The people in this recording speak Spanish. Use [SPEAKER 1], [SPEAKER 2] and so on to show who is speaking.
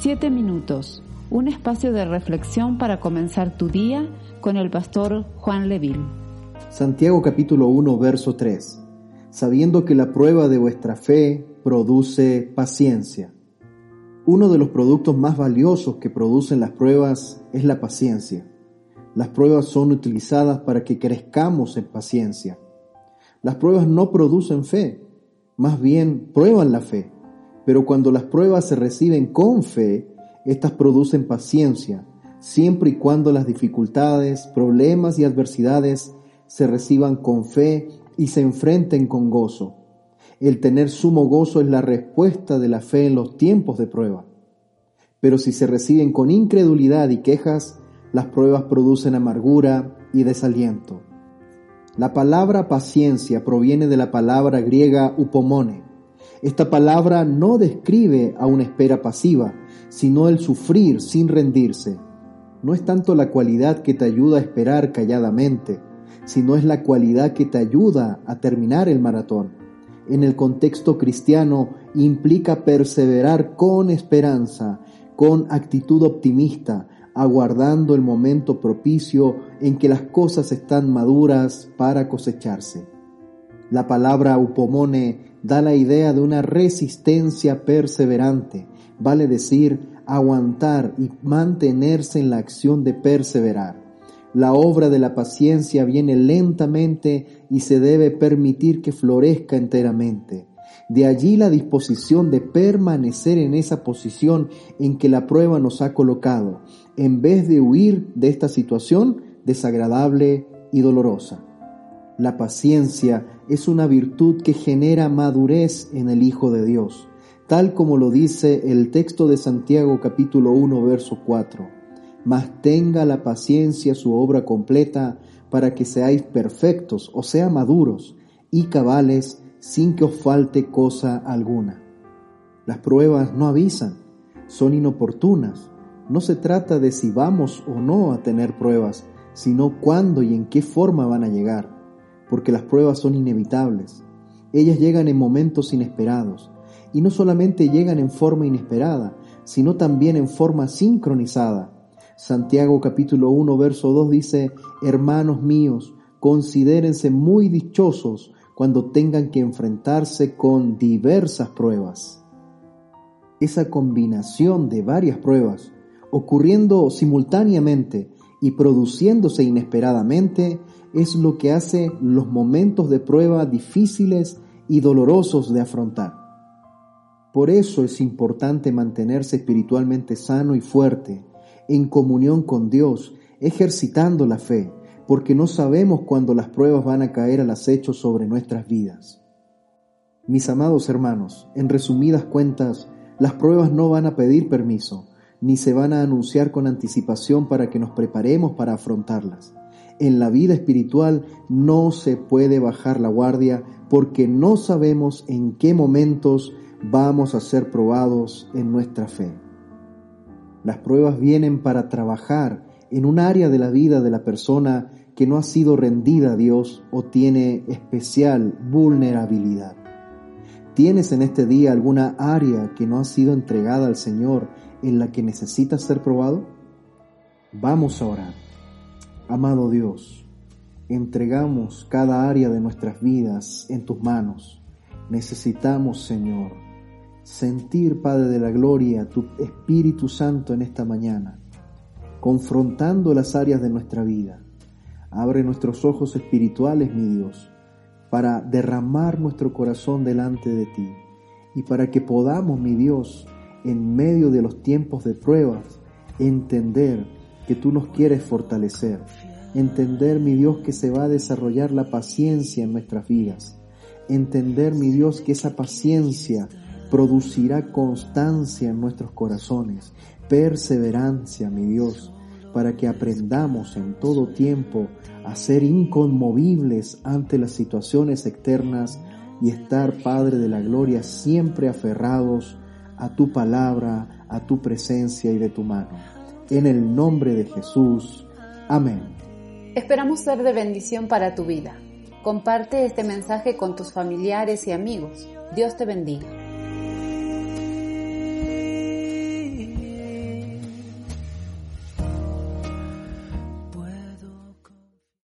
[SPEAKER 1] Siete minutos, un espacio de reflexión para comenzar tu día con el pastor Juan Leville.
[SPEAKER 2] Santiago capítulo 1, verso 3. Sabiendo que la prueba de vuestra fe produce paciencia. Uno de los productos más valiosos que producen las pruebas es la paciencia. Las pruebas son utilizadas para que crezcamos en paciencia. Las pruebas no producen fe, más bien prueban la fe. Pero cuando las pruebas se reciben con fe, éstas producen paciencia, siempre y cuando las dificultades, problemas y adversidades se reciban con fe y se enfrenten con gozo. El tener sumo gozo es la respuesta de la fe en los tiempos de prueba. Pero si se reciben con incredulidad y quejas, las pruebas producen amargura y desaliento. La palabra paciencia proviene de la palabra griega upomone, esta palabra no describe a una espera pasiva, sino el sufrir sin rendirse. No es tanto la cualidad que te ayuda a esperar calladamente, sino es la cualidad que te ayuda a terminar el maratón. En el contexto cristiano implica perseverar con esperanza, con actitud optimista, aguardando el momento propicio en que las cosas están maduras para cosecharse. La palabra upomone da la idea de una resistencia perseverante, vale decir, aguantar y mantenerse en la acción de perseverar. La obra de la paciencia viene lentamente y se debe permitir que florezca enteramente. De allí la disposición de permanecer en esa posición en que la prueba nos ha colocado, en vez de huir de esta situación desagradable y dolorosa. La paciencia es una virtud que genera madurez en el Hijo de Dios, tal como lo dice el texto de Santiago capítulo 1 verso 4. Mas tenga la paciencia su obra completa para que seáis perfectos, o sea, maduros y cabales, sin que os falte cosa alguna. Las pruebas no avisan, son inoportunas. No se trata de si vamos o no a tener pruebas, sino cuándo y en qué forma van a llegar porque las pruebas son inevitables. Ellas llegan en momentos inesperados, y no solamente llegan en forma inesperada, sino también en forma sincronizada. Santiago capítulo 1 verso 2 dice, Hermanos míos, considérense muy dichosos cuando tengan que enfrentarse con diversas pruebas. Esa combinación de varias pruebas, ocurriendo simultáneamente y produciéndose inesperadamente, es lo que hace los momentos de prueba difíciles y dolorosos de afrontar. Por eso es importante mantenerse espiritualmente sano y fuerte, en comunión con Dios, ejercitando la fe, porque no sabemos cuándo las pruebas van a caer al acecho sobre nuestras vidas. Mis amados hermanos, en resumidas cuentas, las pruebas no van a pedir permiso, ni se van a anunciar con anticipación para que nos preparemos para afrontarlas. En la vida espiritual no se puede bajar la guardia porque no sabemos en qué momentos vamos a ser probados en nuestra fe. Las pruebas vienen para trabajar en un área de la vida de la persona que no ha sido rendida a Dios o tiene especial vulnerabilidad. ¿Tienes en este día alguna área que no ha sido entregada al Señor en la que necesitas ser probado? Vamos a orar. Amado Dios, entregamos cada área de nuestras vidas en tus manos. Necesitamos, Señor, sentir, Padre de la Gloria, tu Espíritu Santo en esta mañana, confrontando las áreas de nuestra vida. Abre nuestros ojos espirituales, mi Dios, para derramar nuestro corazón delante de ti y para que podamos, mi Dios, en medio de los tiempos de pruebas, entender que tú nos quieres fortalecer. Entender, mi Dios, que se va a desarrollar la paciencia en nuestras vidas. Entender, mi Dios, que esa paciencia producirá constancia en nuestros corazones, perseverancia, mi Dios, para que aprendamos en todo tiempo a ser inconmovibles ante las situaciones externas y estar, Padre de la Gloria, siempre aferrados a tu palabra, a tu presencia y de tu mano. En el nombre de Jesús. Amén.
[SPEAKER 1] Esperamos ser de bendición para tu vida. Comparte este mensaje con tus familiares y amigos. Dios te bendiga.